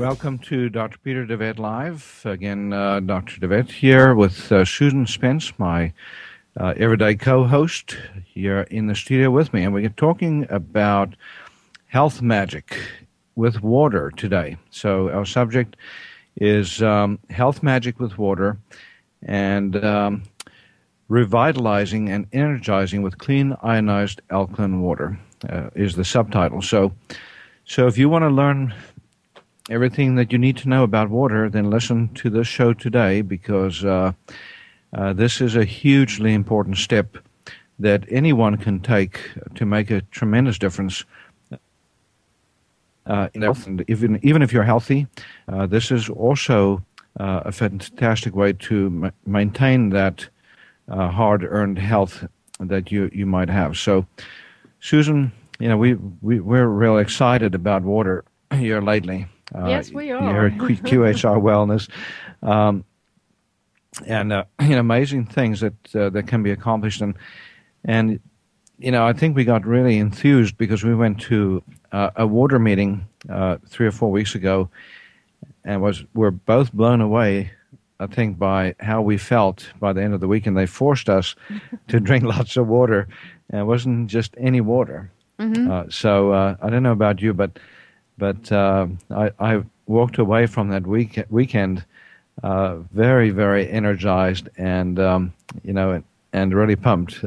Welcome to Dr. Pieter de Wet Live. Again, uh, Dr. de Wet here with uh, Susan Spence, my uh, everyday co host, here in the studio with me. And we're talking about health magic with water today. So, our subject is um, health magic with water and um, revitalizing and energizing with clean ionized alkaline water uh, is the subtitle. So, so if you want to learn everything that you need to know about water, then listen to this show today because uh, uh, this is a hugely important step that anyone can take to make a tremendous difference. Uh, even even if you're healthy, uh, this is also uh, a fantastic way to ma- maintain that uh, hard-earned health that you you might have. So, Susan, you know we, we we're real excited about water here lately. Uh, Yes, we Here are. at QHI Wellness, um, and uh, you know, amazing things that uh, that can be accomplished, and and you know, I think we got really enthused because we went to uh, a water meeting uh, three or four weeks ago, and was we're both blown away. I think by how we felt by the end of the week, and they forced us to drink lots of water, and it wasn't just any water. Uh, so uh, I don't know about you, but but uh, I, I walked away from that week weekend uh, very very energized and um, you know and, really pumped.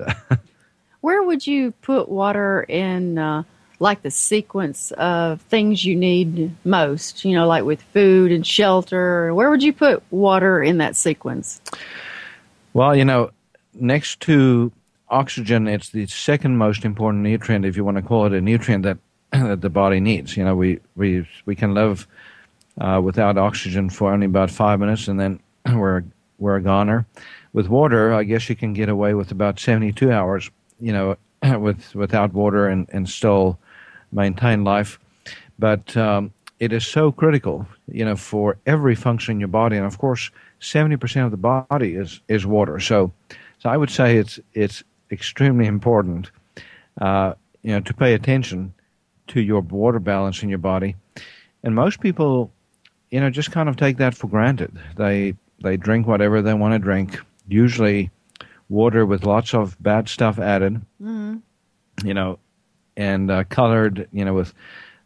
Where would you put water in, uh, like the sequence of things you need most? You know, like with food and shelter. Where would you put water in that sequence? well, you know, next to oxygen, it's the second most important nutrient, if you want to call it a nutrient that that the body needs. You know, we we we can live uh, without oxygen for only about five minutes, and then we're we're a goner. With water, I guess you can get away with about seventy-two hours. You know, with without water and and still maintain life. But um, it is so critical, you know, for every function in your body, and of course, seventy percent of the body is is water. So, so I would say it's it's extremely important, uh, you know, to pay attention to your water balance in your body. And most people, you know, just kind of take that for granted. They they drink whatever they want to drink, usually water with lots of bad stuff added, you know, and uh, colored, you know, with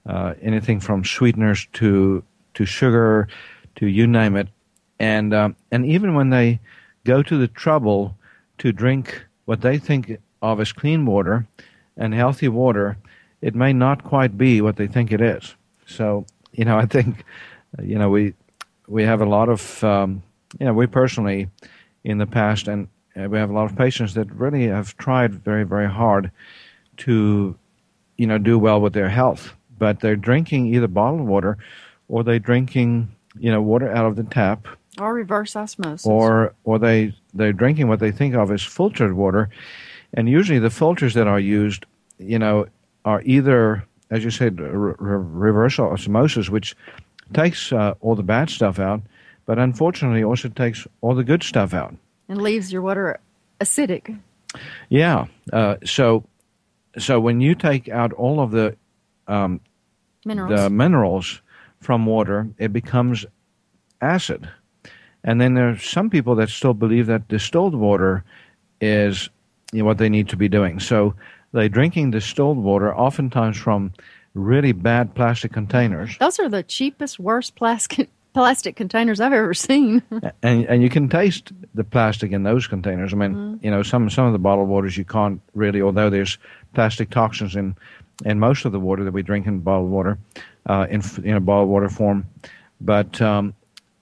uh, anything from sweeteners to to sugar to you name it. And um, and even when they go to the trouble to drink what they think of as clean water and healthy water, it may not quite be what they think it is. So, you know, I think, you know, we we have a lot of, um, you know, we personally, in the past, and uh, we have a lot of patients that really have tried very, very hard to, you know, do well with their health, but they're drinking either bottled water, or they're drinking, you know, water out of the tap, Or reverse osmosis? or or they they're drinking what they think of as filtered water, and usually the filters that are used, you know, are either, as you said, re- re- reverse osmosis, which takes uh, all the bad stuff out, but unfortunately also takes all the good stuff out. and leaves your water acidic. Yeah. Uh, so, so when you take out all of the um, Minerals. the minerals from water, it becomes acid. And then there are some people that still believe that distilled water is you know, what they need to be doing. So they're drinking distilled water, oftentimes from really bad plastic containers. Those are the cheapest, worst plastic plastic containers I've ever seen. and and you can taste the plastic in those containers. I mean, you know, some some of the bottled waters you can't really, although there's plastic toxins in in most of the water that we drink in bottled water, uh, in you know bottled water form. But um,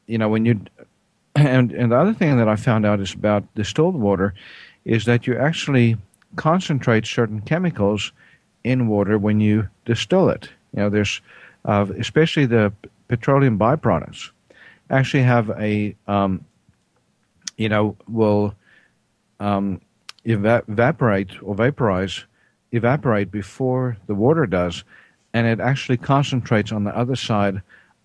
you know, when you and and the other thing that I found out is about distilled water is that you actually concentrate certain chemicals in water when you distill it. You know, there's uh, especially the petroleum byproducts actually have a um, you know will um, eva- evaporate or vaporize evaporate before the water does and it actually concentrates on the other side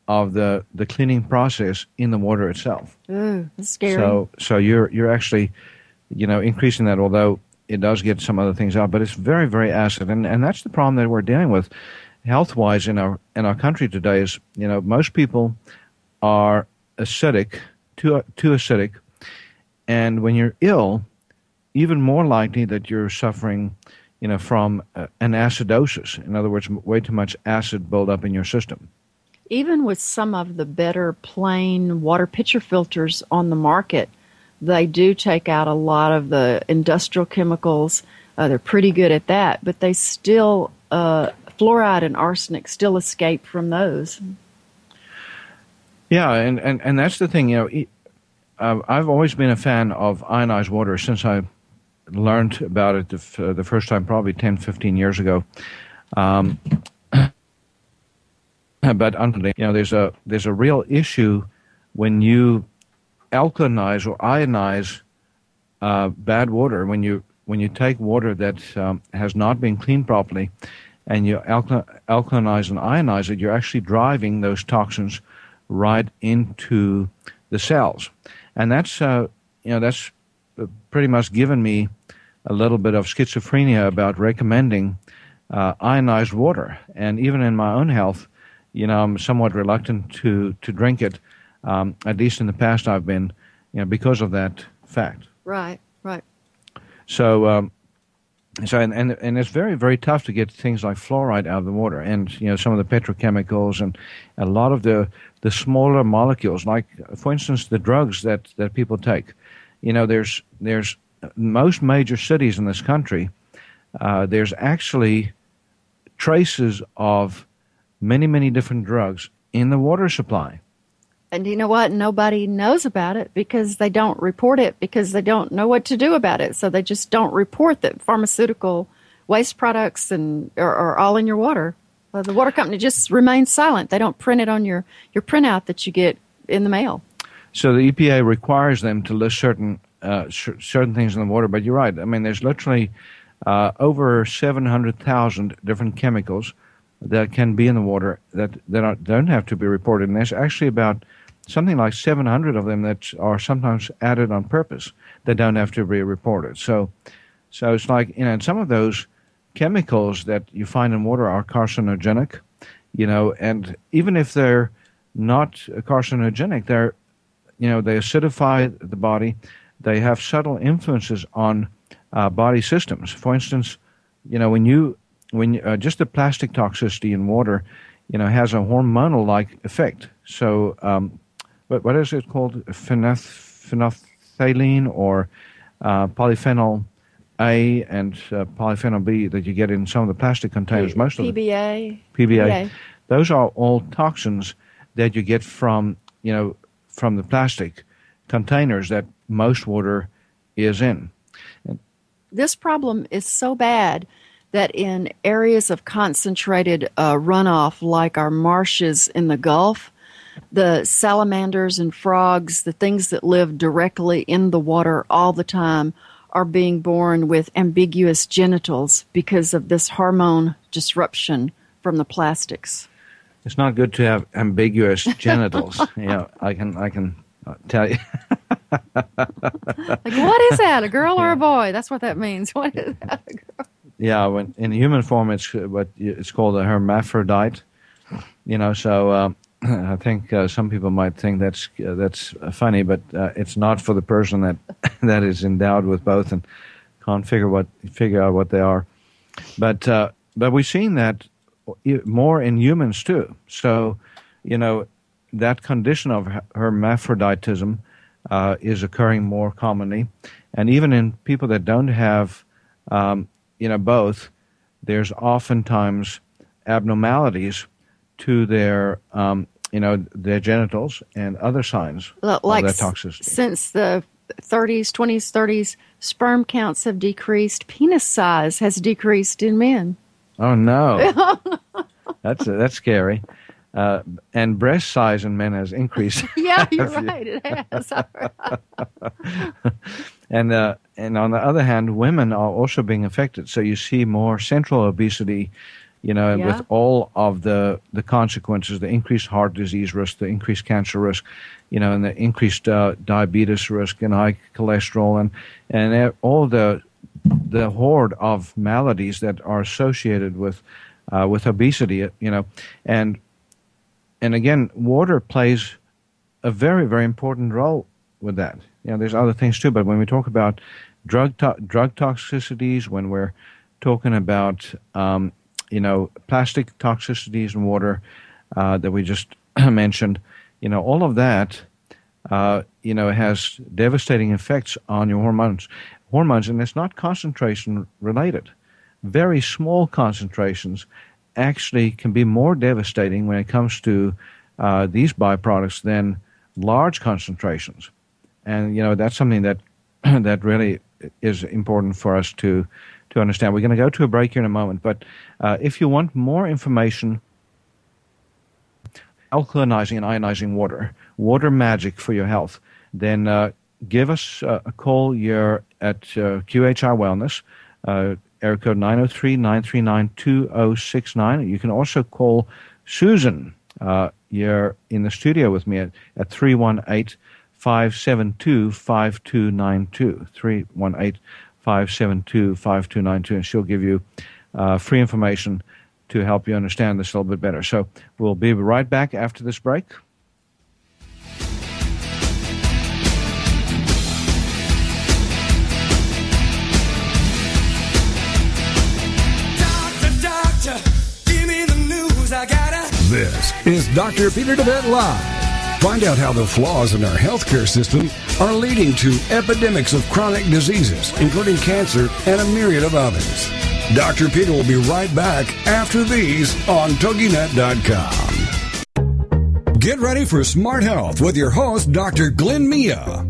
of the the cleaning process in the water itself Ooh, that's scary. so so you're you're actually you know increasing that although it does get some other things out but it's very very acid. And and that's the problem that we're dealing with health wise in our in our country today is you know most people are acidic too too acidic. And when you're ill even more likely that you're suffering you know from uh, an acidosis. In other words way too much acid buildup in your system. Even with some of the better plain water pitcher filters on the market, they do take out a lot of the industrial chemicals. Uh, they're pretty good at that, but they still uh, fluoride and arsenic still escape from those. Yeah, and, and, and that's the thing. You know, uh, I've always been a fan of ionized water since I learned about it the, f- uh, the first time, probably 10, 15 years ago. Um, but you know, there's a there's a real issue when you alkalinize or ionize uh, bad water. When you when you take water that um, has not been cleaned properly, and you alkal- alkalinize and ionize it, you're actually driving those toxins right into the cells, and that's uh, you know that's pretty much given me a little bit of schizophrenia about recommending uh, ionized water, and even in my own health, you know, I'm somewhat reluctant to to drink it. Um, at least in the past, I've been, you know, because of that fact. Right, right. So, um, so and, and and it's very very tough to get things like fluoride out of the water, and you know some of the petrochemicals and a lot of the the smaller molecules, like for instance the drugs that that people take. You know, there's there's most major cities in this country. Uh, there's actually traces of many many different drugs in the water supply. And you know what? Nobody knows about it because they don't report it because they don't know what to do about it. So they just don't report that pharmaceutical waste products and are, are all in your water. Well, the water company just remains silent. They don't print it on your, your printout that you get in the mail. So the EPA requires them to list certain uh, cer- certain things in the water. But you're right. I mean, there's literally uh, over 700,000 different chemicals that can be in the water that that are, don't have to be reported. And there's actually about something like 700 of them that are sometimes added on purpose that don't have to be reported. So, so it's like you know, some of those chemicals that you find in water are carcinogenic, you know, and even if they're not carcinogenic, they're you know they acidify the body. They have subtle influences on uh, body systems. For instance, you know when you when uh, just the plastic toxicity in water, you know, has a hormonal-like effect. So, um, what what is it called? Pheneth- phenolphthalein or uh, polyphenol A and uh, polyphenol B that you get in some of the plastic containers. Most of the PBA. PBA. Those are all toxins that you get from you know from the plastic containers that most water is in. This problem is so bad that in areas of concentrated uh, runoff, like our marshes in the Gulf, the salamanders and frogs, the things that live directly in the water all the time, are being born with ambiguous genitals because of this hormone disruption from the plastics. It's not good to have ambiguous genitals. you know, I can I can uh, tell you. Like, what is that? A girl or a boy? That's what that means. What is that? A girl? Yeah, when in human form, it's what it's called a hermaphrodite. You know, so uh, I think uh, some people might think that's uh, that's funny, but uh, it's not for the person that that is endowed with both and can't figure what figure out what they are. But uh, but we've seen that more in humans too. So you know that condition of hermaphroditism uh, is occurring more commonly, and even in people that don't have um, you know both, there's oftentimes abnormalities to their um, you know their genitals and other signs Like of that toxicity. since the 30s, 20s, 30s, sperm counts have decreased. Penis size has decreased in men. Oh no, that's that's scary. Uh, and breast size in men has increased. Yeah, you're you- right. It has. and uh, and on the other hand, women are also being affected. So you see more central obesity, you know, Yeah. with all of the the consequences: the increased heart disease risk, the increased cancer risk, you know, and the increased uh, diabetes risk and high cholesterol, and and all the the horde of maladies that are associated with uh, with obesity, you know, and and again, water plays a very very important role with that. You know, there's other things too, but when we talk about drug to- drug toxicities, when we're talking about um, you know plastic toxicities in water uh, that we just mentioned, you know, all of that, uh, you know, has devastating effects on your hormones, hormones, and it's not concentration related. Very small concentrations actually can be more devastating when it comes to uh, these byproducts than large concentrations and you know that's something that that really is important for us to to understand. We're going to go to a break here in a moment, but uh, if you want more information, alkalinizing and ionizing water, water magic for your health, then uh, give us uh, a call. You're at uh, QHI Wellness. Uh, Area code 903-939-2069. You can also call Susan. Uh, you're in the studio with me at, at 318 572 5292. 318 572 5292. And she'll give you uh, free information to help you understand this a little bit better. So we'll be right back after this break. Doctor, doctor, give me the news. This is Dr. Pieter de Wet Live. Find out how the flaws in our healthcare system are leading to epidemics of chronic diseases, including cancer and a myriad of others. Dr. Peter will be right back after these on TogiNet.com. Get ready for Smart Health with your host, Dr. Glenn Mia.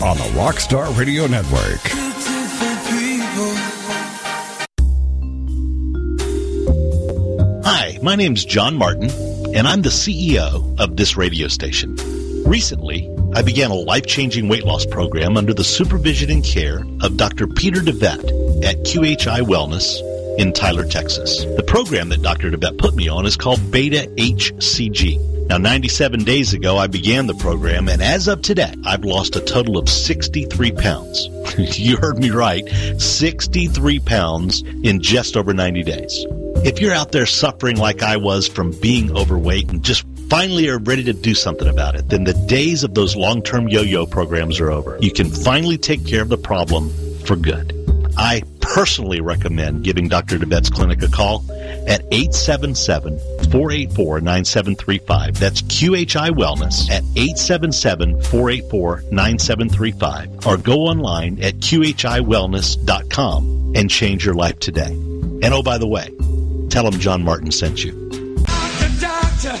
on the Rockstar Radio Network. Hi, my name's John Martin, and I'm the CEO of this radio station. Recently, I began a life changing weight loss program under the supervision and care of Dr. Pieter de Wet at QHI Wellness in Tyler, Texas. The program that Dr. de Wet put me on is called Beta HCG. Now, 97 days ago, I began the program, and as of today, I've lost a total of 63 pounds. you heard me right 63 pounds in just over 90 days. If you're out there suffering like I was from being overweight and just finally are ready to do something about it, then the days of those long term yo yo programs are over. You can finally take care of the problem for good. I personally recommend giving Dr. de Wet's clinic a call at 877-484-9735. That's QHI Wellness at 877-484-9735 or go online at qhiwellness.com and change your life today. And oh, by the way, tell them John Martin sent you. Doctor, doctor,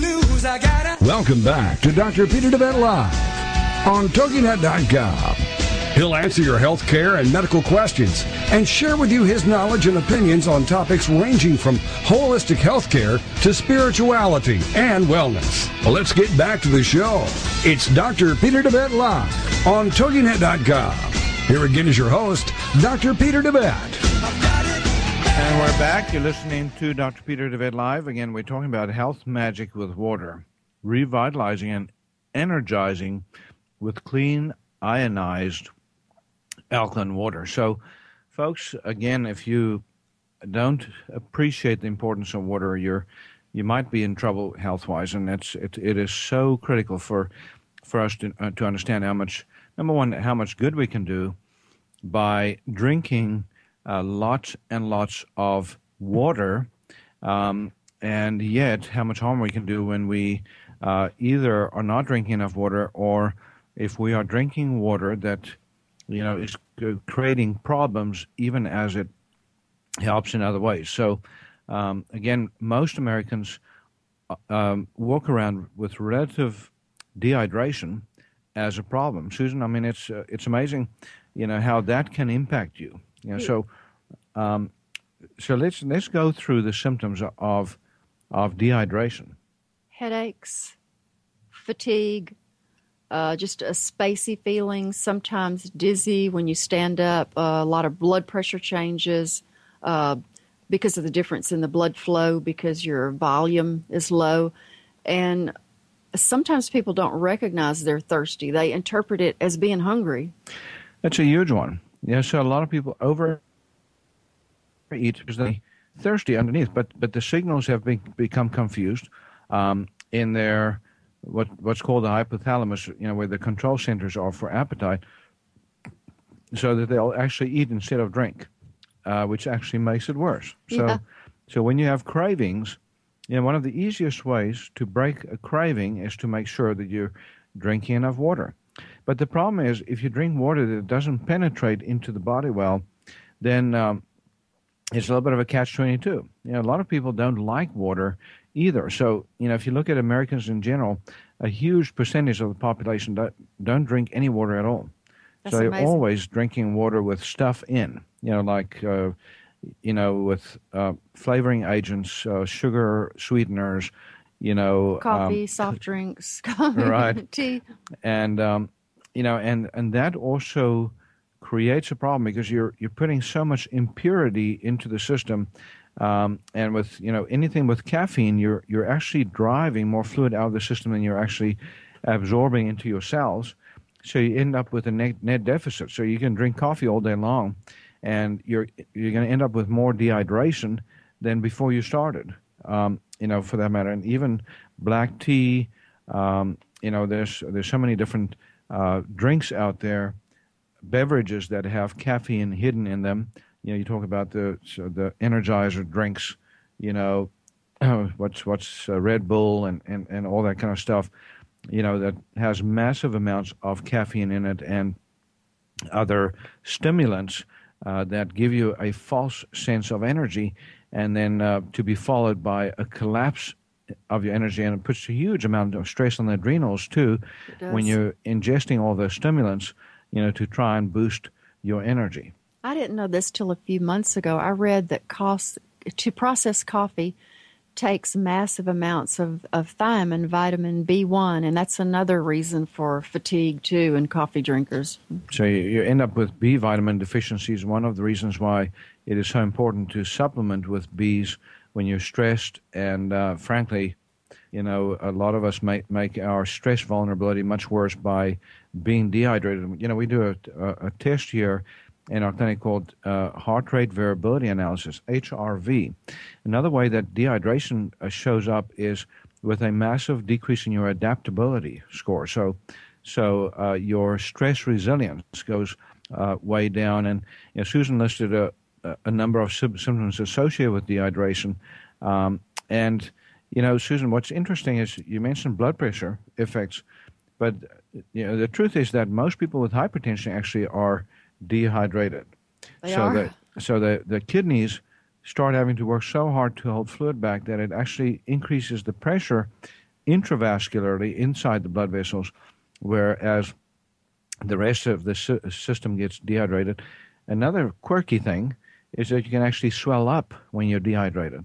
news. Gotta. Welcome back to Dr. Pieter de Wet Live on TogiNet.com. He'll answer your health care and medical questions and share with you his knowledge and opinions on topics ranging from holistic health care to spirituality and wellness. Well, let's get back to the show. It's Dr. Pieter de Wet Live on TogiNet.com. Here again is your host, Dr. Pieter de Wet. And we're back. You're listening to Dr. Pieter de Wet Live. Again, we're talking about health magic with water, revitalizing and energizing with clean, ionized alkaline water. So, folks, again, if you don't appreciate the importance of water, you're you might be in trouble health wise, and it's it, it is so critical for for us to uh, to understand how much number one how much good we can do by drinking uh, lots and lots of water, um, and yet how much harm we can do when we uh, either are not drinking enough water or if we are drinking water that you know it's creating problems even as it helps in other ways. So um, again, most Americans uh, um, walk around with relative dehydration as a problem. Susan, I mean, it's uh, it's amazing, you know, how that can impact you. You know, so um, so let's let's go through the symptoms of of dehydration. Headaches, fatigue, uh, just a spacey feeling, sometimes dizzy when you stand up, uh, a lot of blood pressure changes uh, because of the difference in the blood flow because your volume is low. And sometimes people don't recognize they're thirsty, they interpret it as being hungry. That's a huge one. Yeah, so a lot of people overeat because they're thirsty underneath, but but the signals have been, become confused um, in their what what's called the hypothalamus, you know, where the control centers are for appetite, so that they'll actually eat instead of drink, uh, which actually makes it worse. So, Yeah. so when you have cravings, you know, one of the easiest ways to break a craving is to make sure that you're drinking enough water. But the problem is, if you drink water that doesn't penetrate into the body well, then um, it's a little bit of a catch 22. You know, a lot of people don't like water either. So, you know, if you look at Americans in general, a huge percentage of the population don't, don't drink any water at all. That's so they're amazing. always drinking water with stuff in, you know, like, uh, you know, with uh, flavoring agents, uh, sugar sweeteners, you know, um, Coffee, soft drinks, Right. tea. and um, you know, and and that also creates a problem because you're you're putting so much impurity into the system, um, and with you know anything with caffeine, you're you're actually driving more fluid out of the system than you're actually absorbing into your cells. So you end up with a net, net deficit. So you can drink coffee all day long, and you're you're going to end up with more dehydration than before you started. Um, you know, for that matter, and even black tea. Um, you know, there's there's so many different uh, drinks out there, beverages that have caffeine hidden in them. You know, you talk about the so the Energizer drinks. You know, what's what's uh, Red Bull and, and and all that kind of stuff. You know, that has massive amounts of caffeine in it and other stimulants uh, that give you a false sense of energy, and then uh, to be followed by a collapse of your energy, and it puts a huge amount of stress on the adrenals too when you're ingesting all those stimulants, you know, to try and boost your energy. I didn't know this till a few months ago. I read that cost to process coffee takes massive amounts of, of thiamine, vitamin B1, and that's another reason for fatigue too in coffee drinkers. So you, you end up with B vitamin deficiencies. One of the reasons why it is so important to supplement with Bs when you're stressed. And uh, frankly, you know, a lot of us make make our stress vulnerability much worse by being dehydrated. You know, we do a, a, a test here in our clinic called uh, heart rate variability analysis (HRV). Another way that dehydration uh, shows up is with a massive decrease in your adaptability score. So, so uh, your stress resilience goes uh, way down. And you know, Susan listed a, a number of symptoms associated with dehydration. Um, and, you know, Susan, what's interesting is you mentioned blood pressure effects, but you know, the truth is that most people with hypertension actually are dehydrated. They so are. The, so the, the kidneys start having to work so hard to hold fluid back that it actually increases the pressure intravascularly inside the blood vessels, whereas the rest of the system gets dehydrated. Another quirky thing is that you can actually swell up when you're dehydrated.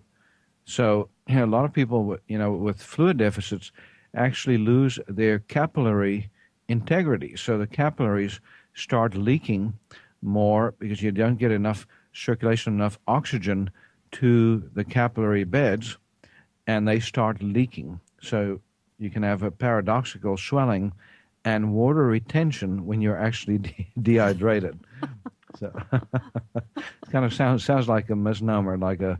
So you know, a lot of people, you know, with fluid deficits actually lose their capillary integrity. So the capillaries start leaking more because you don't get enough circulation, enough oxygen to the capillary beds, and they start leaking. So you can have a paradoxical swelling and water retention when you're actually de- dehydrated. so it kind of sounds sounds like a misnomer, like a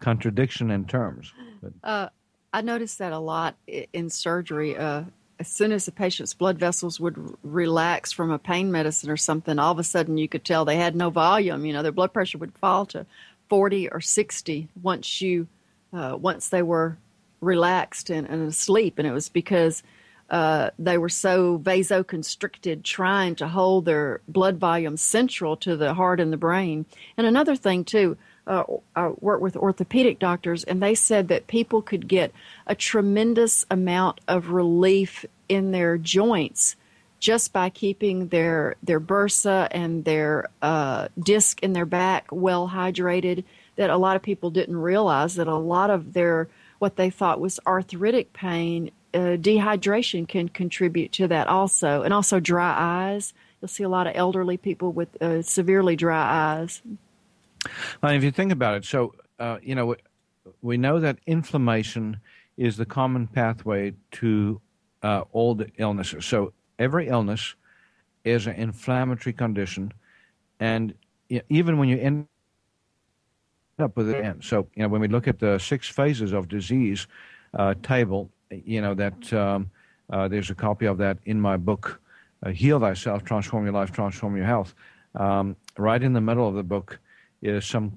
contradiction in terms. But. Uh, I noticed that a lot in surgery. Uh, as soon as the patient's blood vessels would relax from a pain medicine or something, all of a sudden you could tell they had no volume. You know, their blood pressure would fall to 40 or 60 once you uh, once they were relaxed and, and, asleep, and it was because uh, they were so vasoconstricted, trying to hold their blood volume central to the heart and the brain. And another thing too, uh, I worked with orthopedic doctors, and they said that people could get a tremendous amount of relief in their joints just by keeping their their bursa and their uh, disc in their back well hydrated. That a lot of people didn't realize that a lot of their what they thought was arthritic pain, uh, dehydration can contribute to that also, and also dry eyes. You'll see a lot of elderly people with uh, severely dry eyes. Well, if you think about it, so uh, you know, we know that inflammation is the common pathway to uh, all the illnesses. So every illness is an inflammatory condition, and even when you end up with it end. So you know, when we look at the six phases of disease uh, table, you know that um, uh, there's a copy of that in my book, uh, "Heal Thyself: Transform Your Life, Transform Your Health." Um, right in the middle of the book is some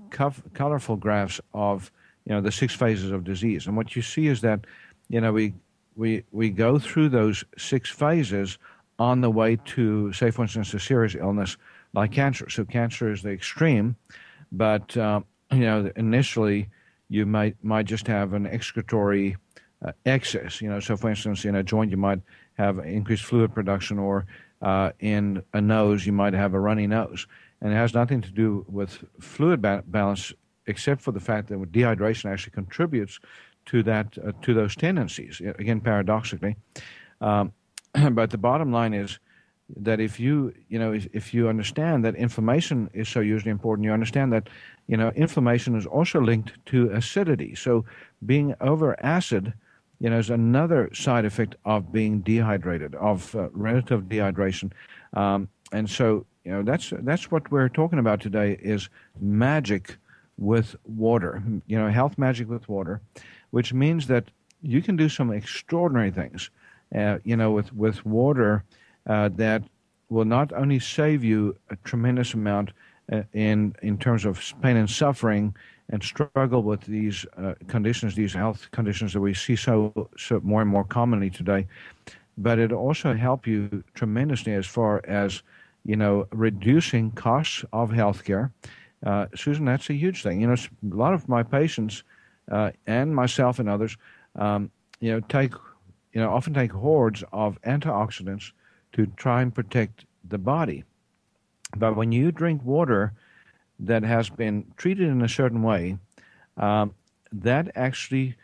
colorful graphs of you know the six phases of disease, and what you see is that you know we we we go through those six phases on the way to, say, for instance, a serious illness like cancer. So cancer is the extreme, but uh, you know initially you might might just have an excretory uh, excess. You know, so for instance, in a joint you might have increased fluid production, or uh, in a nose you might have a runny nose and it has nothing to do with fluid ba- balance, except for the fact that dehydration actually contributes to that uh, to those tendencies. Again, paradoxically, um, but the bottom line is that if you you know if, if you understand that inflammation is so hugely important, you understand that you know inflammation is also linked to acidity. So being over acid you know, is another side effect of being dehydrated, of uh, relative dehydration. Um, and so you know, that's that's what we're talking about today is magic with water. You know, health magic with water, which means that you can do some extraordinary things. Uh, you know, with with water uh, that will not only save you a tremendous amount uh, in in terms of pain and suffering and struggle with these uh, conditions, these health conditions that we see so so more and more commonly today, but it also help you tremendously as far as you know, reducing costs of healthcare. Uh, Susan, that's a huge thing. You know, a lot of my patients uh, and myself and others, um, you know, take, you know, often take hordes of antioxidants to try and protect the body. But when you drink water that has been treated in a certain way, um, that actually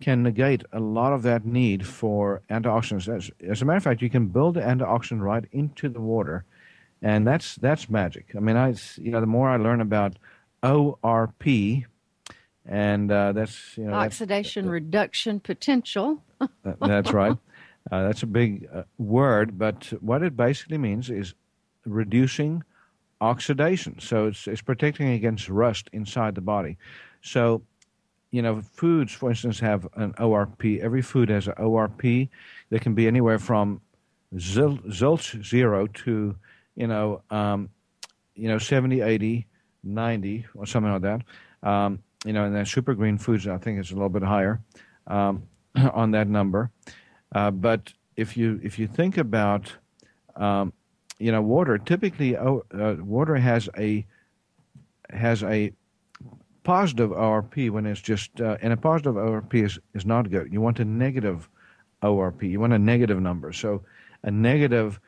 can negate a lot of that need for antioxidants. As, as, a matter of fact, you can build the antioxidant right into the water and that's that's magic. I mean, I you know the more I learn about ORP, and uh, that's you know oxidation that's, reduction potential. that, that's right. Uh, that's a big uh, word, but what it basically means is reducing oxidation. So it's it's protecting against rust inside the body. So you know, foods, for instance, have an ORP. Every food has an ORP. They can be anywhere from zilch zero to you know, um, you know, 70, 80, 90, or something like that. Um, you know, and then super green foods, I think, is a little bit higher um, on that number. Uh, but if you if you think about um, you know water, typically uh, water has a has a positive ORP when it's just uh, and a positive ORP is, is not good. You want a negative ORP. You want a negative number. So a negative,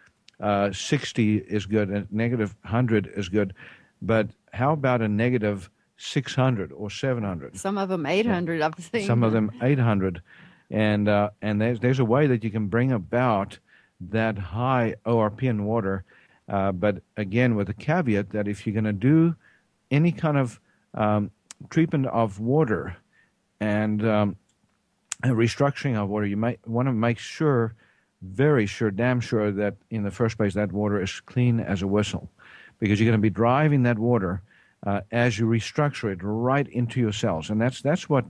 uh, 60 is good, a negative 100 is good. But how about a negative 600 or 700? Some of them 800, I've seen. Some of them 800. And, uh, and there's, there's a way that you can bring about that high ORP in water. Uh, but again, with a caveat that if you're going to do any kind of um, treatment of water and um, restructuring of water, you might want to make sure, very sure, damn sure, that in the first place that water is clean as a whistle, because you're going to be driving that water uh, as you restructure it right into your cells, and that's that's what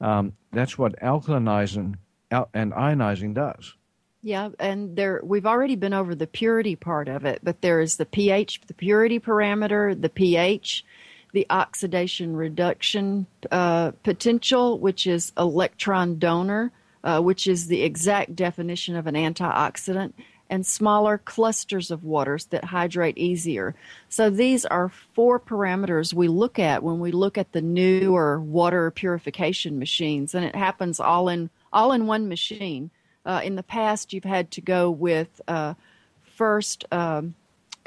um, that's what alkalinizing al- and ionizing does. Yeah, and there we've already been over the purity part of it, but there is the pH, the purity parameter, the pH, the oxidation reduction uh, potential, which is electron donor, uh, which is the exact definition of an antioxidant, and smaller clusters of waters that hydrate easier. So these are four parameters we look at when we look at the newer water purification machines, and it happens all in all in one machine. Uh, in the past, you've had to go with uh, first. Um,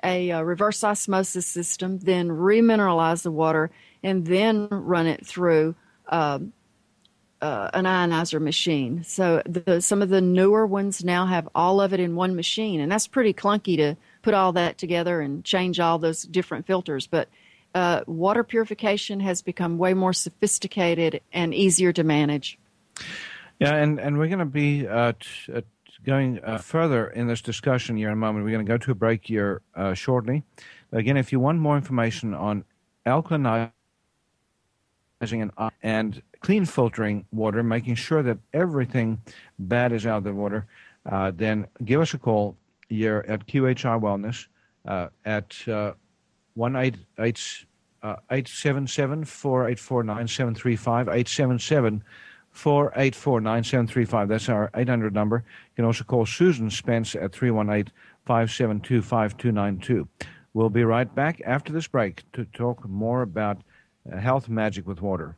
a, a, reverse osmosis system, then remineralize the water, and then run it through um, uh, an ionizer machine. So the, some of the newer ones now have all of it in one machine, and that's pretty clunky to put all that together and change all those different filters. But uh, water purification has become way more sophisticated and easier to manage. Yeah, and, and we're going to be uh, t- uh, going uh, further in this discussion here in a moment. We're going to go to a break here uh, shortly. Again, if you want more information on alkalinizing and, and clean filtering water, making sure that everything bad is out of the water, uh, then give us a call here at QHI Wellness uh, at uh, 877 484 9735 877 484 9735. That's our 800 number. You can also call Susan Spence at 318 572 5292. We'll be right back after this break to talk more about uh, health magic with water.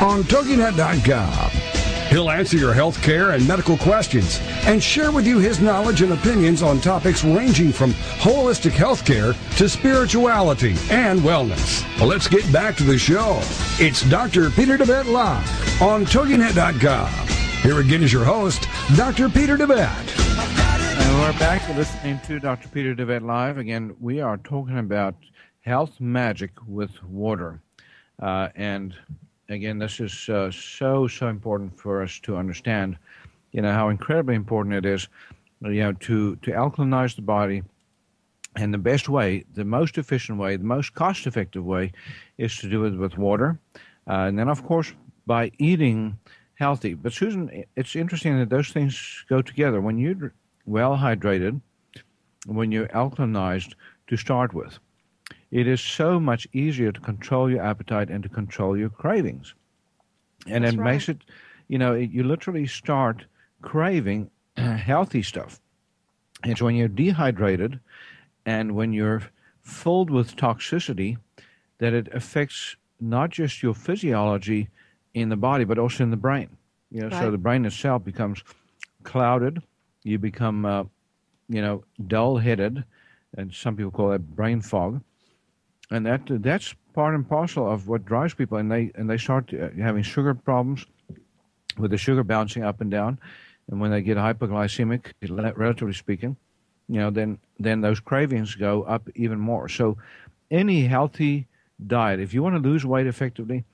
on TogiNet.com. He'll answer your health care and medical questions and share with you his knowledge and opinions on topics ranging from holistic health care to spirituality and wellness. Well, let's get back to the show. It's Dr. Pieter de Wet Live on TogiNet.com. Here again is your host, Dr. Peter DeVette. And we're back to listening to Dr. Pieter de Wet Live. Again, we are talking about health magic with water. Uh, and again, this is uh, so, so important for us to understand, you know, how incredibly important it is, you know, to, to alkalinize the body. And the best way, the most efficient way, the most cost effective way is to do it with water. Uh, and then, of course, by eating healthy. But, Susan, it's interesting that those things go together. When you're well hydrated, when you're alkalinized to start with, it is so much easier to control your appetite and to control your cravings. And That's it right. makes it, you know, you literally start craving healthy stuff. It's when you're dehydrated and when you're filled with toxicity that it affects not just your physiology in the body, but also in the brain. You know, so the brain itself becomes clouded. You become, uh, you know, dull-headed, and some people call that brain fog. And that that's part and parcel of what drives people, and they and they start uh, having sugar problems, with the sugar bouncing up and down, and when they get hypoglycemic, relatively speaking, you know, then then those cravings go up even more. So, any healthy diet, if you want to lose weight effectively,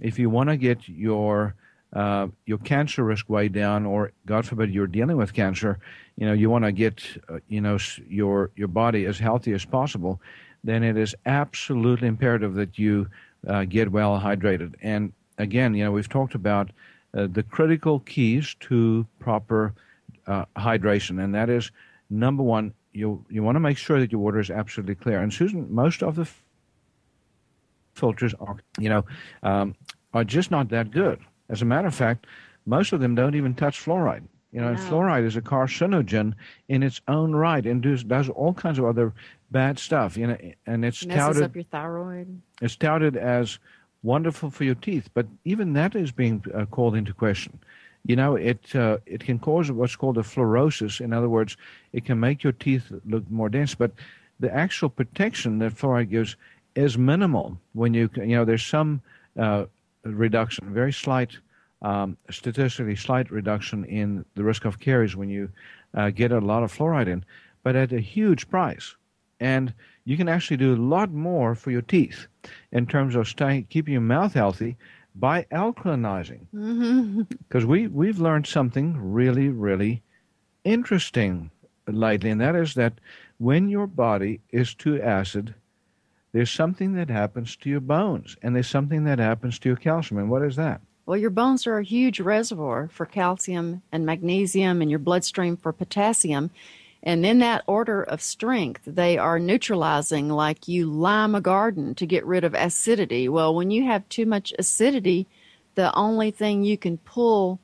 if you want to get your uh, your cancer risk way down, or God forbid you're dealing with cancer, you know, you want to get uh, you know your your body as healthy as possible, then it is absolutely imperative that you uh, get well hydrated. And again, you know, we've talked about uh, the critical keys to proper uh, hydration, and that is number one, you you want to make sure that your water is absolutely clear. And Susan, most of the f- filters are, you know, um, are just not that good. As a matter of fact, most of them don't even touch fluoride. You know, and fluoride is a carcinogen in its own right and does, does all kinds of other bad stuff. You know, and it's Messes touted up your thyroid. it's touted as wonderful for your teeth, but even that is being uh, called into question. You know, it uh, it can cause what's called a fluorosis. In other words, it can make your teeth look more dense, but the actual protection that fluoride gives is minimal. When you you know, there's some uh, reduction, very slight, um, statistically slight reduction in the risk of caries when you uh, get a lot of fluoride in, but at a huge price and you can actually do a lot more for your teeth in terms of staying, keeping your mouth healthy by alkalinizing. Mm-hmm. Because we we've learned something really really interesting lately, and that is that when your body is too acid, there's something that happens to your bones, and there's something that happens to your calcium. And what is that? Well, your bones are a huge reservoir for calcium and magnesium, and your bloodstream for potassium. And in that order of strength, they are neutralizing like you lime a garden to get rid of acidity. Well, when you have too much acidity, the only thing you can pull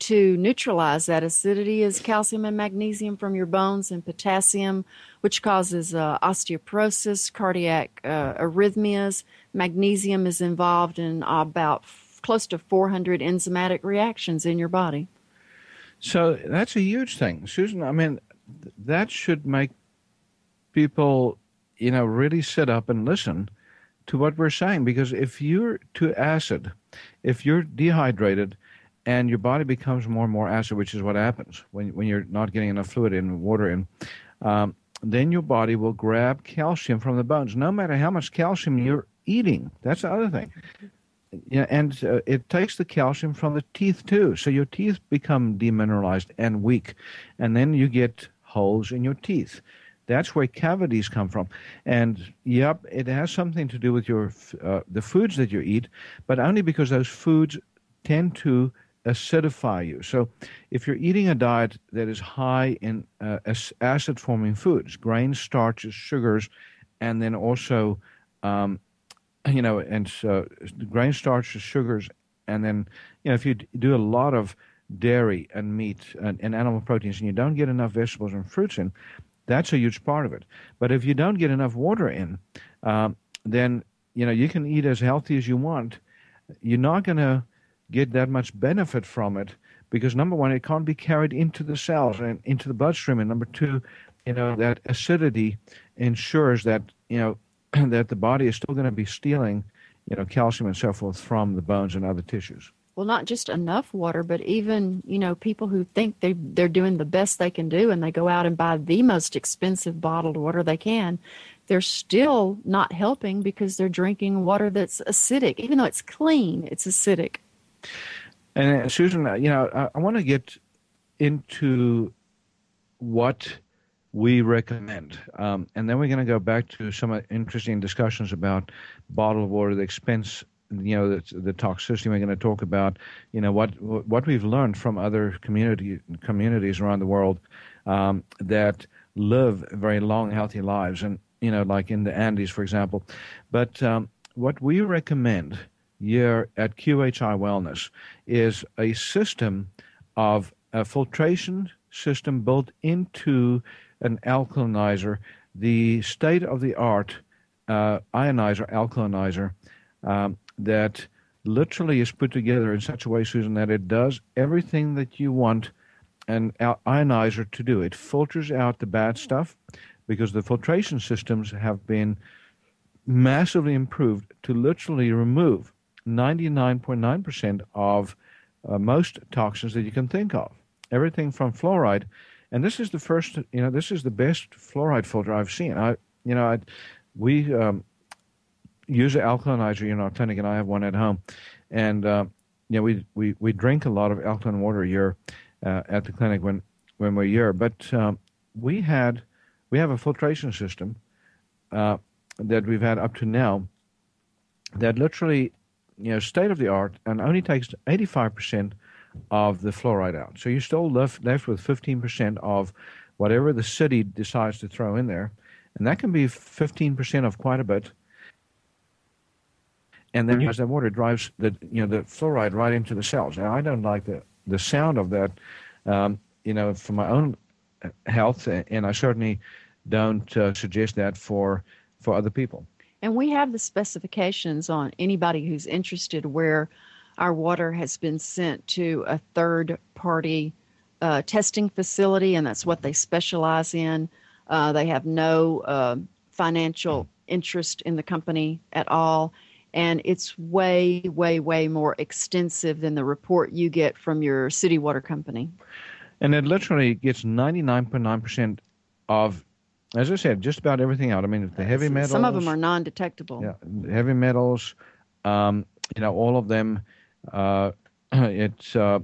to neutralize that acidity is calcium and magnesium from your bones and potassium, which causes uh, osteoporosis, cardiac uh, arrhythmias. Magnesium is involved in about f- close to 400 enzymatic reactions in your body. So that's a huge thing, Susan. I mean, that should make people, you know, really sit up and listen to what we're saying. Because if you're too acid, if you're dehydrated, and your body becomes more and more acid, which is what happens when when you're not getting enough fluid in, water in, um, then your body will grab calcium from the bones, no matter how much calcium you're eating. That's the other thing. Yeah, and uh, it takes the calcium from the teeth too. So your teeth become demineralized and weak, and then you get holes in your teeth. That's where cavities come from. And yep, it has something to do with your uh, the foods that you eat, but only because those foods tend to acidify you. So if you're eating a diet that is high in uh, acid forming foods, grains, starches, sugars, and then also um, you know, and so grain starches, sugars, and then you know if you do a lot of dairy and meat and, and animal proteins, and you don't get enough vegetables and fruits in, that's a huge part of it. But if you don't get enough water in, um, then you know, you can eat as healthy as you want. You're not going to get that much benefit from it because number one, it can't be carried into the cells and into the bloodstream, and number two, you know, that acidity ensures that you know that the body is still going to be stealing, you know, calcium and so forth from the bones and other tissues. Well, not just enough water, but even you know people who think they they're doing the best they can do, and they go out and buy the most expensive bottled water they can. They're still not helping because they're drinking water that's acidic, even though it's clean. It's acidic. And uh, Susan, uh, you know, I, I want to get into what we recommend. Um, and then we're going to go back to some interesting discussions about bottled water, the expense, you know, the, the toxicity. We're going to talk about, you know, what what we've learned from other community communities around the world um, that live very long, healthy lives, and you know, like in the Andes, for example. But um, what we recommend here at QHI Wellness is a system of a filtration system built into an alkalinizer, the state of the art uh, ionizer, alkalinizer, um, that literally is put together in such a way, Susan, that it does everything that you want an ionizer to do. It filters out the bad stuff because the filtration systems have been massively improved to literally remove 99.9% of uh, most toxins that you can think of. Everything from fluoride and this is the first, you know, this is the best fluoride filter I've seen. I, you know, I, we um, use an alkalinizer in our clinic, and I have one at home. And uh, you know, we, we we drink a lot of alkaline water here uh, at the clinic when when we're here. But um, we had we have a filtration system uh, that we've had up to now that literally, you know, state of the art, and only takes eighty five percent of the fluoride out. So you're still left, left with 15% of whatever the city decides to throw in there. And that can be 15% of quite a bit. And then as that water drives the you know the fluoride right into the cells. Now I don't like the the sound of that, um, you know, for my own health, and I certainly don't uh, suggest that for for other people. And we have the specifications on anybody who's interested where our water has been sent to a third party uh, testing facility, and that's what they specialize in. Uh, they have no uh, financial interest in the company at all, and it's way, way, way more extensive than the report you get from your city water company. And it literally gets 99.9% of, as I said, just about everything out. I mean, the heavy metals. Some of them are non detectable. Yeah, heavy metals, um, you know, all of them uh, it's uh,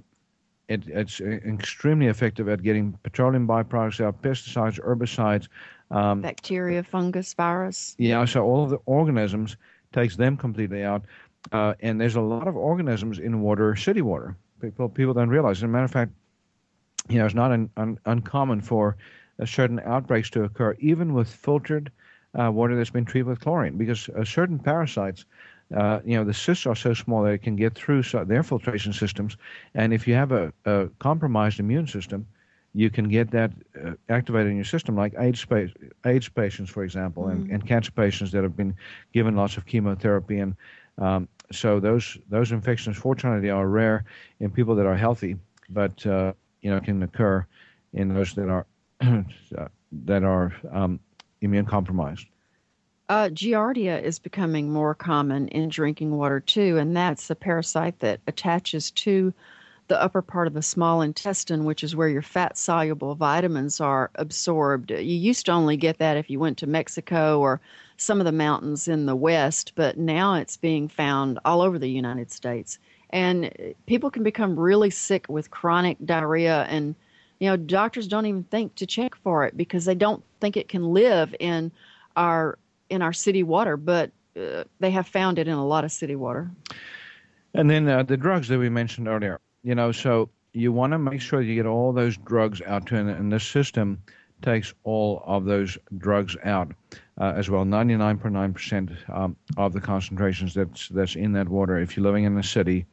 it, it's extremely effective at getting petroleum byproducts out, pesticides, herbicides, um, bacteria, fungus, virus. Yeah, so all of the organisms takes them completely out. Uh, and there's a lot of organisms in water, city water. People people don't realize. As a matter of fact, you know, it's not un, un, uncommon for certain outbreaks to occur, even with filtered uh, water that's been treated with chlorine, because uh, certain parasites uh, you know, the cysts are so small that it can get through so their filtration systems. And if you have a, a compromised immune system, you can get that uh, activated in your system, like AIDS, AIDS patients, for example, mm-hmm. and, and cancer patients that have been given lots of chemotherapy. And um, so those those infections, fortunately, are rare in people that are healthy, but uh, you know can occur in those that are that are um, immune compromised. Uh, Giardia is becoming more common in drinking water too, and that's a parasite that attaches to the upper part of the small intestine, which is where your fat soluble vitamins are absorbed. You used to only get that if you went to Mexico or some of the mountains in the West, but now it's being found all over the United States. And people can become really sick with chronic diarrhea, and you know, doctors don't even think to check for it because they don't think it can live in our in our city water, but uh, they have found it in a lot of city water. And then uh, the drugs that we mentioned earlier, you know, so you want to make sure you get all those drugs out to, and, and this system takes all of those drugs out uh, as well. 99.9% um, of the concentrations that's that's in that water. If you're living in a city,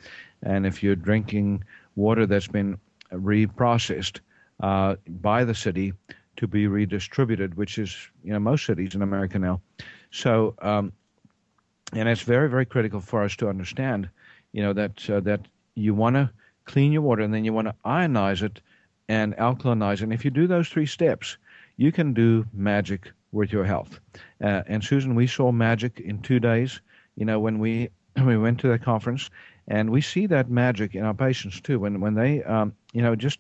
and if you're drinking water that's been reprocessed uh, by the city, to be redistributed, which is you know most cities in America now. So um, and it's very very critical for us to understand, you know that uh, that you want to clean your water and then you want to ionize it and alkalinize it. And if you do those three steps, you can do magic with your health. Uh, and Susan, we saw magic in two days. You know when we we went to the conference, and we see that magic in our patients too. When when they um, you know just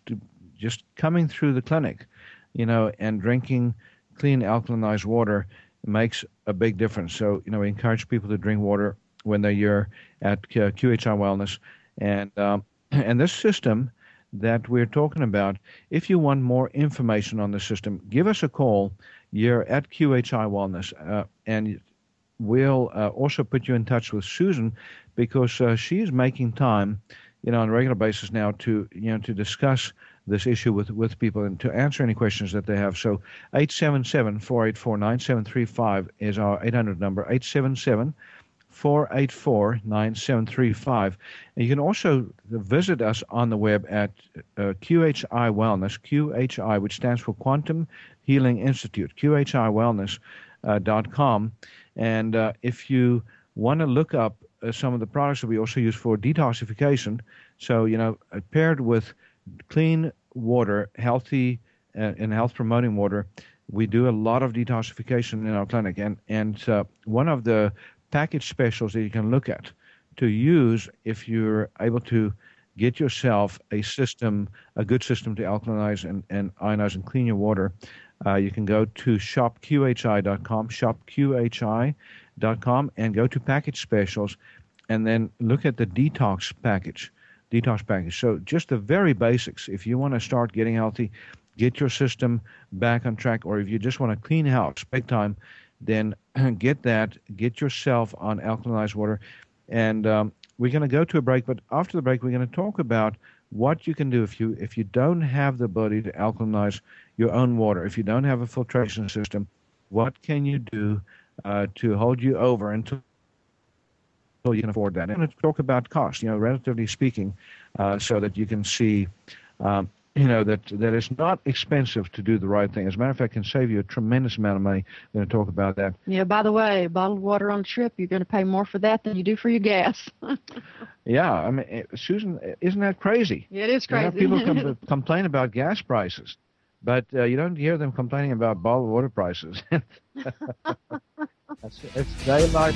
just coming through the clinic, you know, and drinking clean alkalinized water makes a big difference. So, you know, we encourage people to drink water when they're at QHI Wellness. And, um, and this system that we're talking about, if you want more information on the system, give us a call. You're at QHI Wellness, uh, and we'll uh, also put you in touch with Susan because uh, she is making time, you know, on a regular basis now to, you know, to discuss this issue with, with people and to answer any questions that they have. So 877-484-9735 is our 800 number, 877 484-9735. And you can also visit us on the web at uh, QHI Wellness, QHI, which stands for Quantum Healing Institute, QHIWellness.com. Uh, and uh, if you want to look up uh, some of the products that we also use for detoxification, so, you know, uh, paired with clean water, healthy uh, and health promoting water, we do a lot of detoxification in our clinic. And, and uh, one of the package specials that you can look at to use if you're able to get yourself a system, a good system to alkalinize and, and ionize and clean your water, uh, you can go to shopqhi.com, shopqhi.com, and go to package specials and then look at the detox package detox package. So just the very basics. If you want to start getting healthy, get your system back on track, or if you just want to clean house big time, then get that. Get yourself on alkalinized water, and um, we're going to go to a break. But after the break, we're going to talk about what you can do if you if you don't have the ability to alkalinize your own water, if you don't have a filtration system, what can you do uh, to hold you over until you can afford that. And talk about cost, you know, relatively speaking, uh, so that you can see, um, you know, that that it's not expensive to do the right thing. As a matter of fact, it can save you a tremendous amount of money. We're going to talk about that. Yeah. By the way, bottled water on a trip, you're going to pay more for that than you do for your gas. yeah. I mean, eh, Susan, isn't that crazy? Yeah, it is crazy. People com- complain about gas prices. But uh, you don't hear them complaining about bottled water prices. it's, it's daylight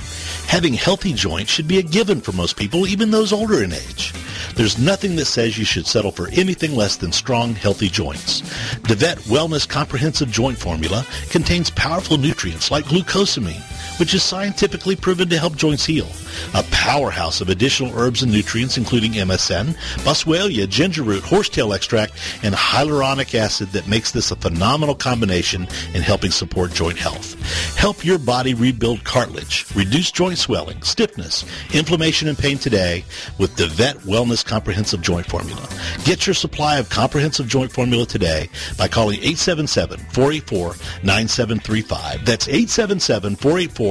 Having healthy joints should be a given for most people, even those older in age. There's nothing that says you should settle for anything less than strong, healthy joints. de Wet Wellness Comprehensive Joint Formula contains powerful nutrients like glucosamine, which is scientifically proven to help joints heal. A powerhouse of additional herbs and nutrients including MSM, boswellia, ginger root, horsetail extract, and hyaluronic acid that makes this a phenomenal combination in helping support joint health. Help your body rebuild cartilage, reduce joint swelling, stiffness, inflammation, and pain today with de Wet Wellness Comprehensive Joint Formula. Get your supply of comprehensive joint formula today by calling 877-484-9735. That's 877-484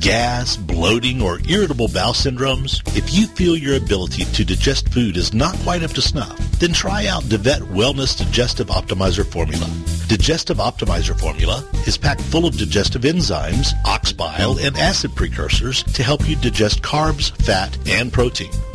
Gas, bloating, or irritable bowel syndromes? If you feel your ability to digest food is not quite up to snuff, then try out de Wet Wellness Digestive Optimizer Formula. Digestive Optimizer Formula is packed full of digestive enzymes, ox bile, and acid precursors to help you digest carbs, fat, and protein.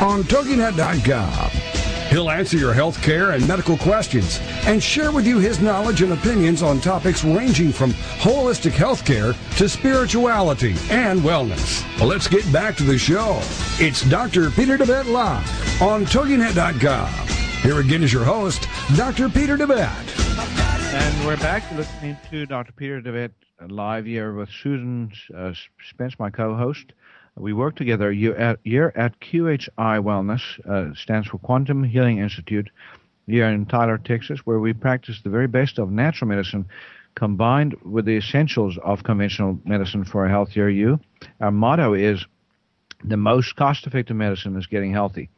on TogiNet.com. He'll answer your health care and medical questions and share with you his knowledge and opinions on topics ranging from holistic health care to spirituality and wellness. Well, let's get back to the show. It's Dr. Pieter de Wet Live on TogiNet.com. Here again is your host, Dr. Pieter de Wet. And we're back listening to Dr. Pieter de Wet live here with Susan uh, Spence, my co-host. We work together year at, year at QHI Wellness, uh, stands for Quantum Healing Institute, here in Tyler, Texas, where we practice the very best of natural medicine combined with the essentials of conventional medicine for a healthier you. Our motto is the most cost effective medicine is getting healthy.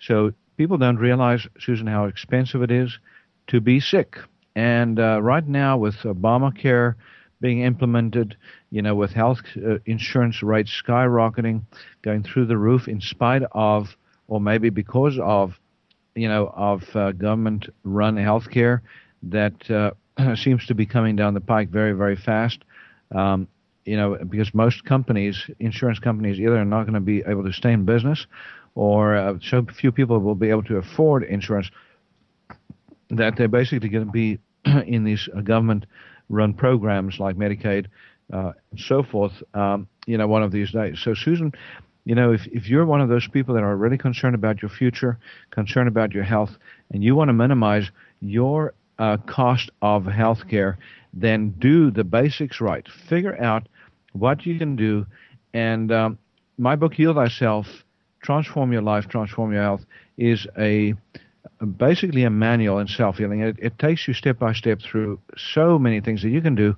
So people don't realize, Susan, how expensive it is to be sick. And uh, right now, with Obamacare being implemented, you know, with health uh, insurance rates skyrocketing, going through the roof, in spite of, or maybe because of, you know, of uh, government-run healthcare that uh, seems to be coming down the pike very, very fast. Um, you know, because most companies, insurance companies, either are not going to be able to stay in business, or uh, so few people will be able to afford insurance that they're basically going to be in these uh, government-run programs like Medicaid, uh, and so forth. Um, you know, one of these days. So, Susan, you know, if if you're one of those people that are really concerned about your future, concerned about your health, and you want to minimize your uh, cost of health care, then do the basics right. Figure out what you can do. And um, my book, Heal Thyself, Transform Your Life, Transform Your Health, is a basically a manual in self healing. It, it takes you step by step through so many things that you can do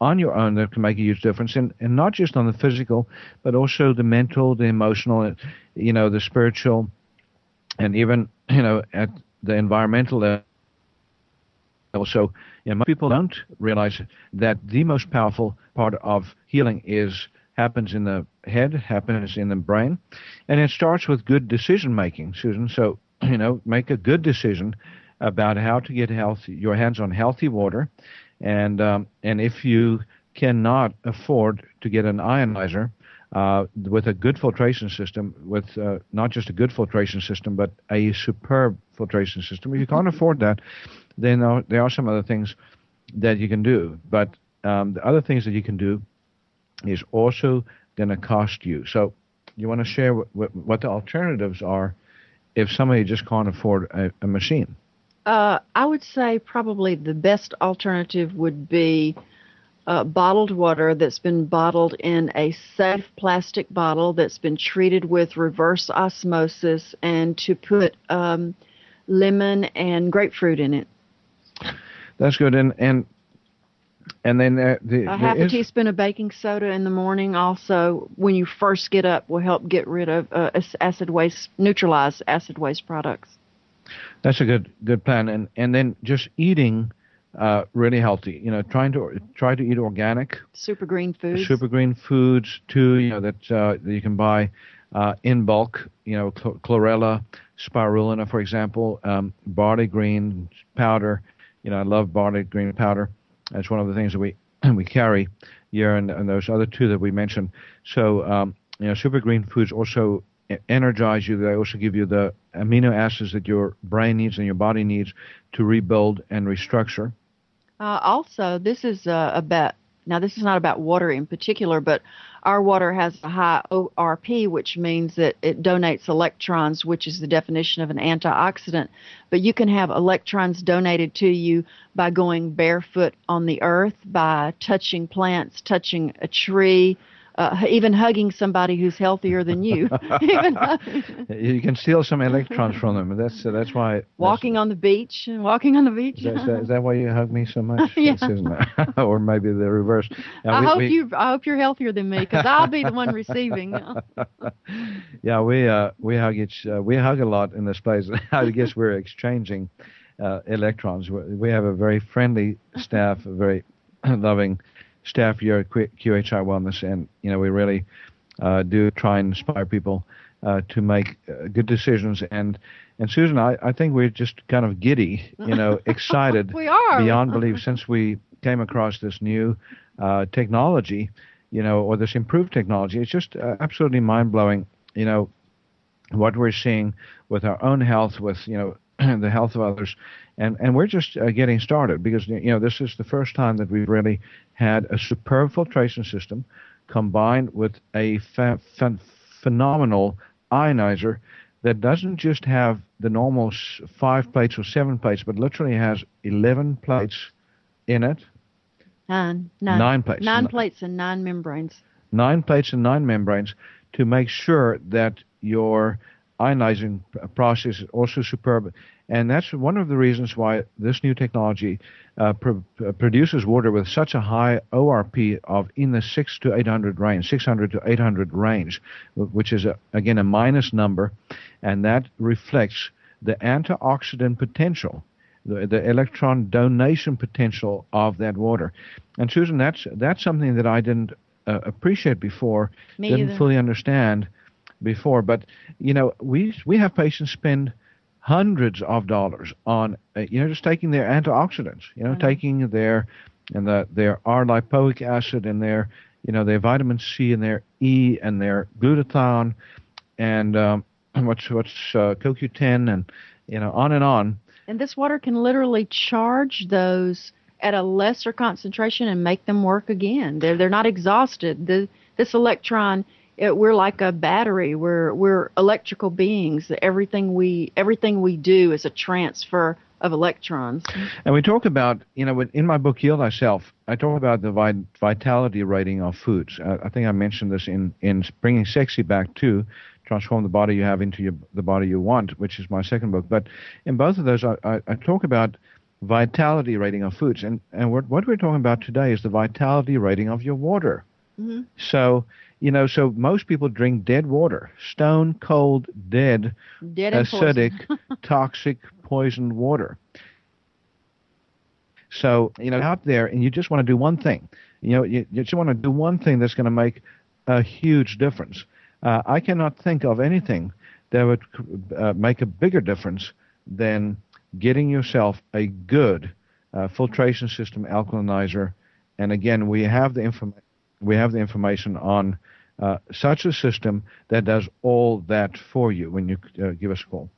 on your own that can make a huge difference, and, and not just on the physical, but also the mental, the emotional, you know, the spiritual, and even you know at the environmental level. So, you know, most people don't realize that the most powerful part of healing is happens in the head, happens in the brain, and it starts with good decision making, Susan. So, you know, make a good decision about how to get healthy, your hands on healthy water, and um, and if you cannot afford to get an ionizer uh, with a good filtration system, with uh, not just a good filtration system, but a superb filtration system, if you can't afford that, then there, there are some other things that you can do. But um, the other things that you can do is also going to cost you. So you want to share what, what, what the alternatives are if somebody just can't afford a, a machine. Uh, I would say probably the best alternative would be uh, bottled water that's been bottled in a safe plastic bottle that's been treated with reverse osmosis and to put um, lemon and grapefruit in it. That's good. And and and then uh, the, A half a teaspoon of baking soda in the morning also when you first get up will help get rid of uh, acid waste, neutralize acid waste products. That's a good good plan. And and then just eating uh, really healthy. You know, trying to try to eat organic, Super green foods. super green foods too. You know that uh, that you can buy uh, in bulk. You know, chl- chlorella, spirulina, for example, um, barley green powder. You know, I love barley green powder. That's one of the things that we we carry here, and, and those other two that we mentioned. So, um, you know, super green foods also energize you. They also give you the amino acids that your brain needs and your body needs to rebuild and restructure. Uh, also, this is uh, about now. This is not about water in particular, but our water has a high ORP, which means that it donates electrons, which is the definition of an antioxidant. But you can have electrons donated to you by going barefoot on the earth, by touching plants, touching a tree, uh, even hugging somebody who's healthier than you, You can steal some electrons from them. That's uh, that's why. that's- walking on the beach, walking on the beach. Is that, is, that, is that why you hug me so much? Yeah. It? or maybe the reverse. Now, I we- hope we- you. I hope you're healthier than me because I'll be the one receiving. Yeah, we uh, we hug each uh, we hug a lot in this place. I guess we're exchanging uh, electrons. We we have a very friendly staff, a very loving staff here at QHI Wellness, and you know we really uh, do try and inspire people uh, to make uh, good decisions. And and Susan, I, I think we're just kind of giddy, you know, excited We are. beyond belief since we came across this new uh, technology, you know, or this improved technology. It's just uh, absolutely mind blowing, you know, what we're seeing with our own health, with you know the health of others, and and we're just uh, getting started because you know this is the first time that we've really had a superb filtration system combined with a ph- phenomenal ionizer that doesn't just have the normal five plates or seven plates, but literally has eleven plates in it, Nine, nine, Nine plates. nine plates, and nine membranes. nine plates and nine membranes to make sure that your ionizing process is also superb. And that's one of the reasons why this new technology uh, pr- uh, produces water with such a high ORP of in the 6 to 800 range, 600 to 800 range, which is, a, again, a minus number. And that reflects the antioxidant potential the, the electron donation potential of that water. And Susan, that's that's something that I didn't uh, appreciate before, Me didn't either. fully understand before. But you know, we we have patients spend hundreds of dollars on uh, you know just taking their antioxidants, you know, taking their and the their R-lipoic acid and their you know their vitamin C and their E and their glutathione and um, what's what's uh, CoQ10 and you know on and on. And this water can literally charge those at a lesser concentration and make them work again. They're they're not exhausted. The, this electron, it, we're like a battery. We're we're electrical beings. Everything we everything we do is a transfer of electrons. And we talk about, you know, in my book Heal Thyself, I talk about the vi- vitality rating of foods. Uh, I think I mentioned this in in bringing sexy back to transform the body you have into your, the body you want, which is my second book. But in both of those, I, I, I talk about vitality rating of foods, and and what what we're talking about today is the vitality rating of your water. So, you know, so most people drink dead water, stone cold, dead, Dead acidic, toxic, poisoned water. So, you know, out there, and you just want to do one thing. You know, you, you just want to do one thing that's going to make a huge difference. Uh, I cannot think of anything that would uh, make a bigger difference than getting yourself a good uh, filtration system alkalinizer. And again, we have the inform- we have the information on uh, such a system that does all that for you when you uh, give us a call.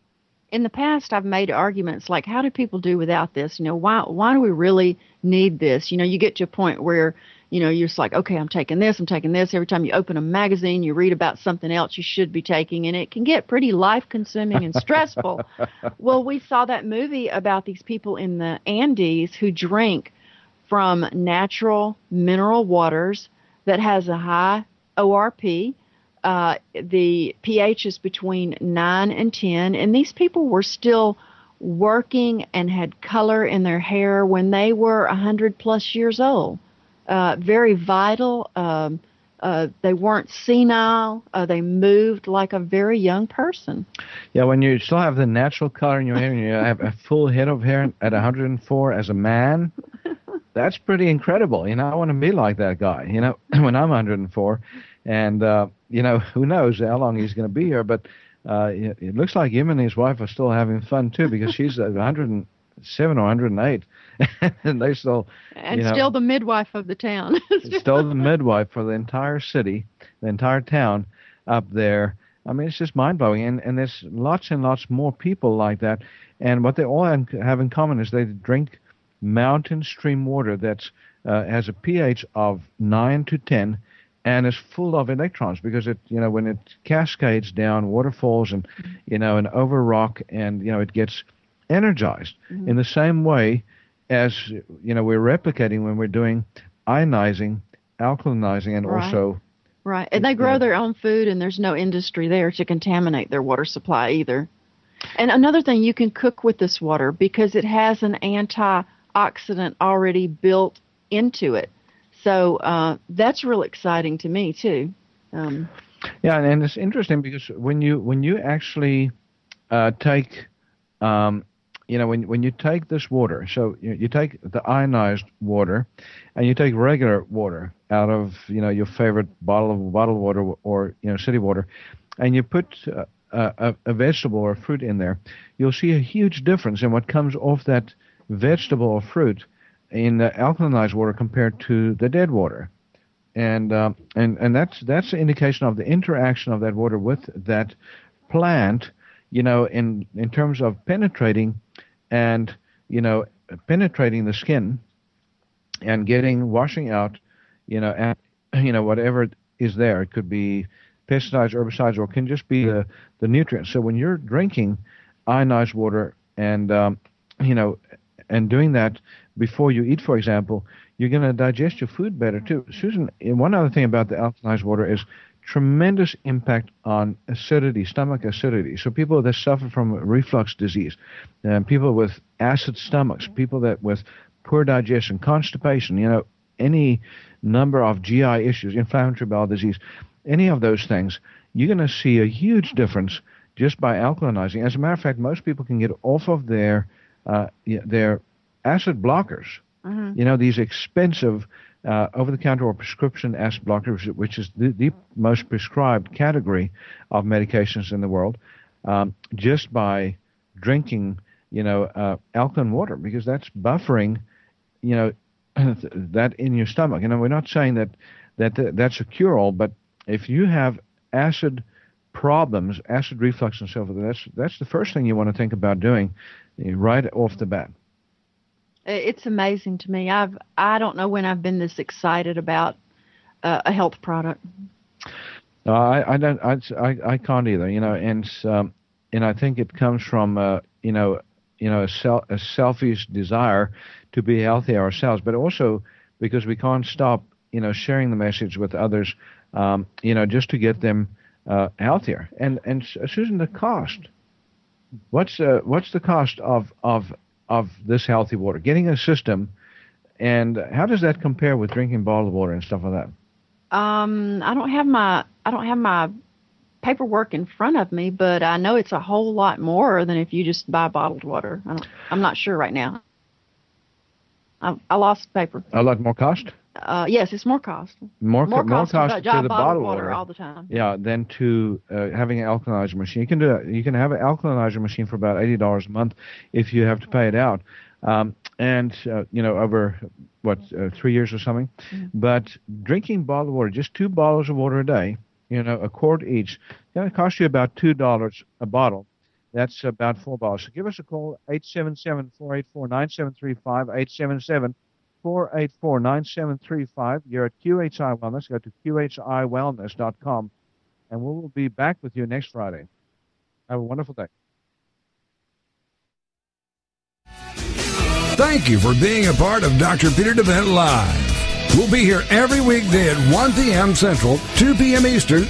in the past I've made arguments like how do people do without this? You know, why why do we really need this? You know, you get to a point where, you know, you're just like, okay, I'm taking this, I'm taking this. Every time you open a magazine, you read about something else you should be taking and it can get pretty life consuming and stressful. well, we saw that movie about these people in the Andes who drink from natural mineral waters that has a high ORP uh, the pH is between 9 and 10, and these people were still working and had color in their hair when they were 100 plus years old. Uh, very vital. Um, uh, they weren't senile. Uh, they moved like a very young person. Yeah, when you still have the natural color in your hair and you have a full head of hair at 104 as a man, that's pretty incredible. You know, I want to be like that guy, you know, when I'm 104. And, uh, you know, who knows how long he's going to be here, but uh, it, it looks like him and his wife are still having fun, too, because she's 107 or 108. and they still, And you know, still the midwife of the town. still the midwife for the entire city, the entire town up there. I mean, it's just mind blowing, and and there's lots and lots more people like that. And what they all have have in common is they drink mountain stream water that uh, has a pH of nine to ten, and is full of electrons because it you know when it cascades down waterfalls and you know and over rock and you know it gets energized in the same way as you know we're replicating when we're doing ionizing, alkalinizing, and Right. also right. And they grow Yeah. their own food, and there's no industry there to contaminate their water supply either. And another thing, you can cook with this water because it has an antioxidant already built into it. So uh, that's real exciting to me too. Um, Yeah, and, and it's interesting because when you when you actually uh, take um, you know, when when you take this water, so you, you take the ionized water, and you take regular water out of you know your favorite bottle of bottled water or you know city water, and you put uh, a, a vegetable or fruit in there, you'll see a huge difference in what comes off that vegetable or fruit in the alkalinized water compared to the dead water. And uh, and and that's that's an indication of the interaction of that water with that plant, you know, in in terms of penetrating and you know penetrating the skin and getting washing out, you know, and, you know whatever is there. It could be pesticides, herbicides, or it can just be the, the nutrients. So when you're drinking ionized water and um, you know and doing that before you eat, for example, you're going to digest your food better too. Mm-hmm. Susan, one other thing about the alkalized water is tremendous impact on acidity, stomach acidity. So people that suffer from reflux disease, and people with acid stomachs, mm-hmm. people that with poor digestion, constipation, you know, any number of GI issues, inflammatory bowel disease, any of those things, you're going to see a huge difference just by alkalinizing. As a matter of fact, most people can get off of their uh, their acid blockers. Mm-hmm. You know, these expensive uh, over-the-counter or prescription acid blockers, which is the, the, most prescribed category of medications in the world, um, just by drinking, you know, uh, alkaline water, because that's buffering, you know, that in your stomach. You know, we're not saying that that that's a cure-all, but if you have acid problems, acid reflux and so forth, that's that's the first thing you want to think about doing right off the bat. It's amazing to me. I've I don't know when I've been this excited about uh, a health product. Uh, I I don't I, I, I can't either. You know, and um, and I think it comes from uh, you know you know a, sel- a selfish desire to be healthy ourselves, but also because we can't stop you know sharing the message with others um, you know, just to get them uh, healthier. And and Susan, the cost. What's uh, what's the cost of of of this healthy water? Getting a system, and how does that compare with drinking bottled water and stuff like that? Um, I don't have my I don't have my paperwork in front of me, but I know it's a whole lot more than if you just buy bottled water. I am not sure right now. I, I lost paper. A lot more cost. Uh, yes, it's more cost. More, more, cost, more cost to, to the bottled water, water, all the time. Yeah, than to uh, having an alkalinizer machine. You can do that. You can have an alkalinizer machine for about eighty dollars a month if you have to pay it out, um, and uh, you know over what uh, three years or something. Mm-hmm. But drinking bottled water, just two bottles of water a day, you know, a quart each, going to cost you about two dollars a bottle. That's about four dollars. So give us a call, 877-484-9735, 877 484 9735. You're at QHI Wellness. Go to QHIWellness.com. And we will be back with you next Friday. Have a wonderful day. Thank you for being a part of Dr. Pieter de Wet Live. We'll be here every weekday at 1 p.m. Central, 2 p.m. Eastern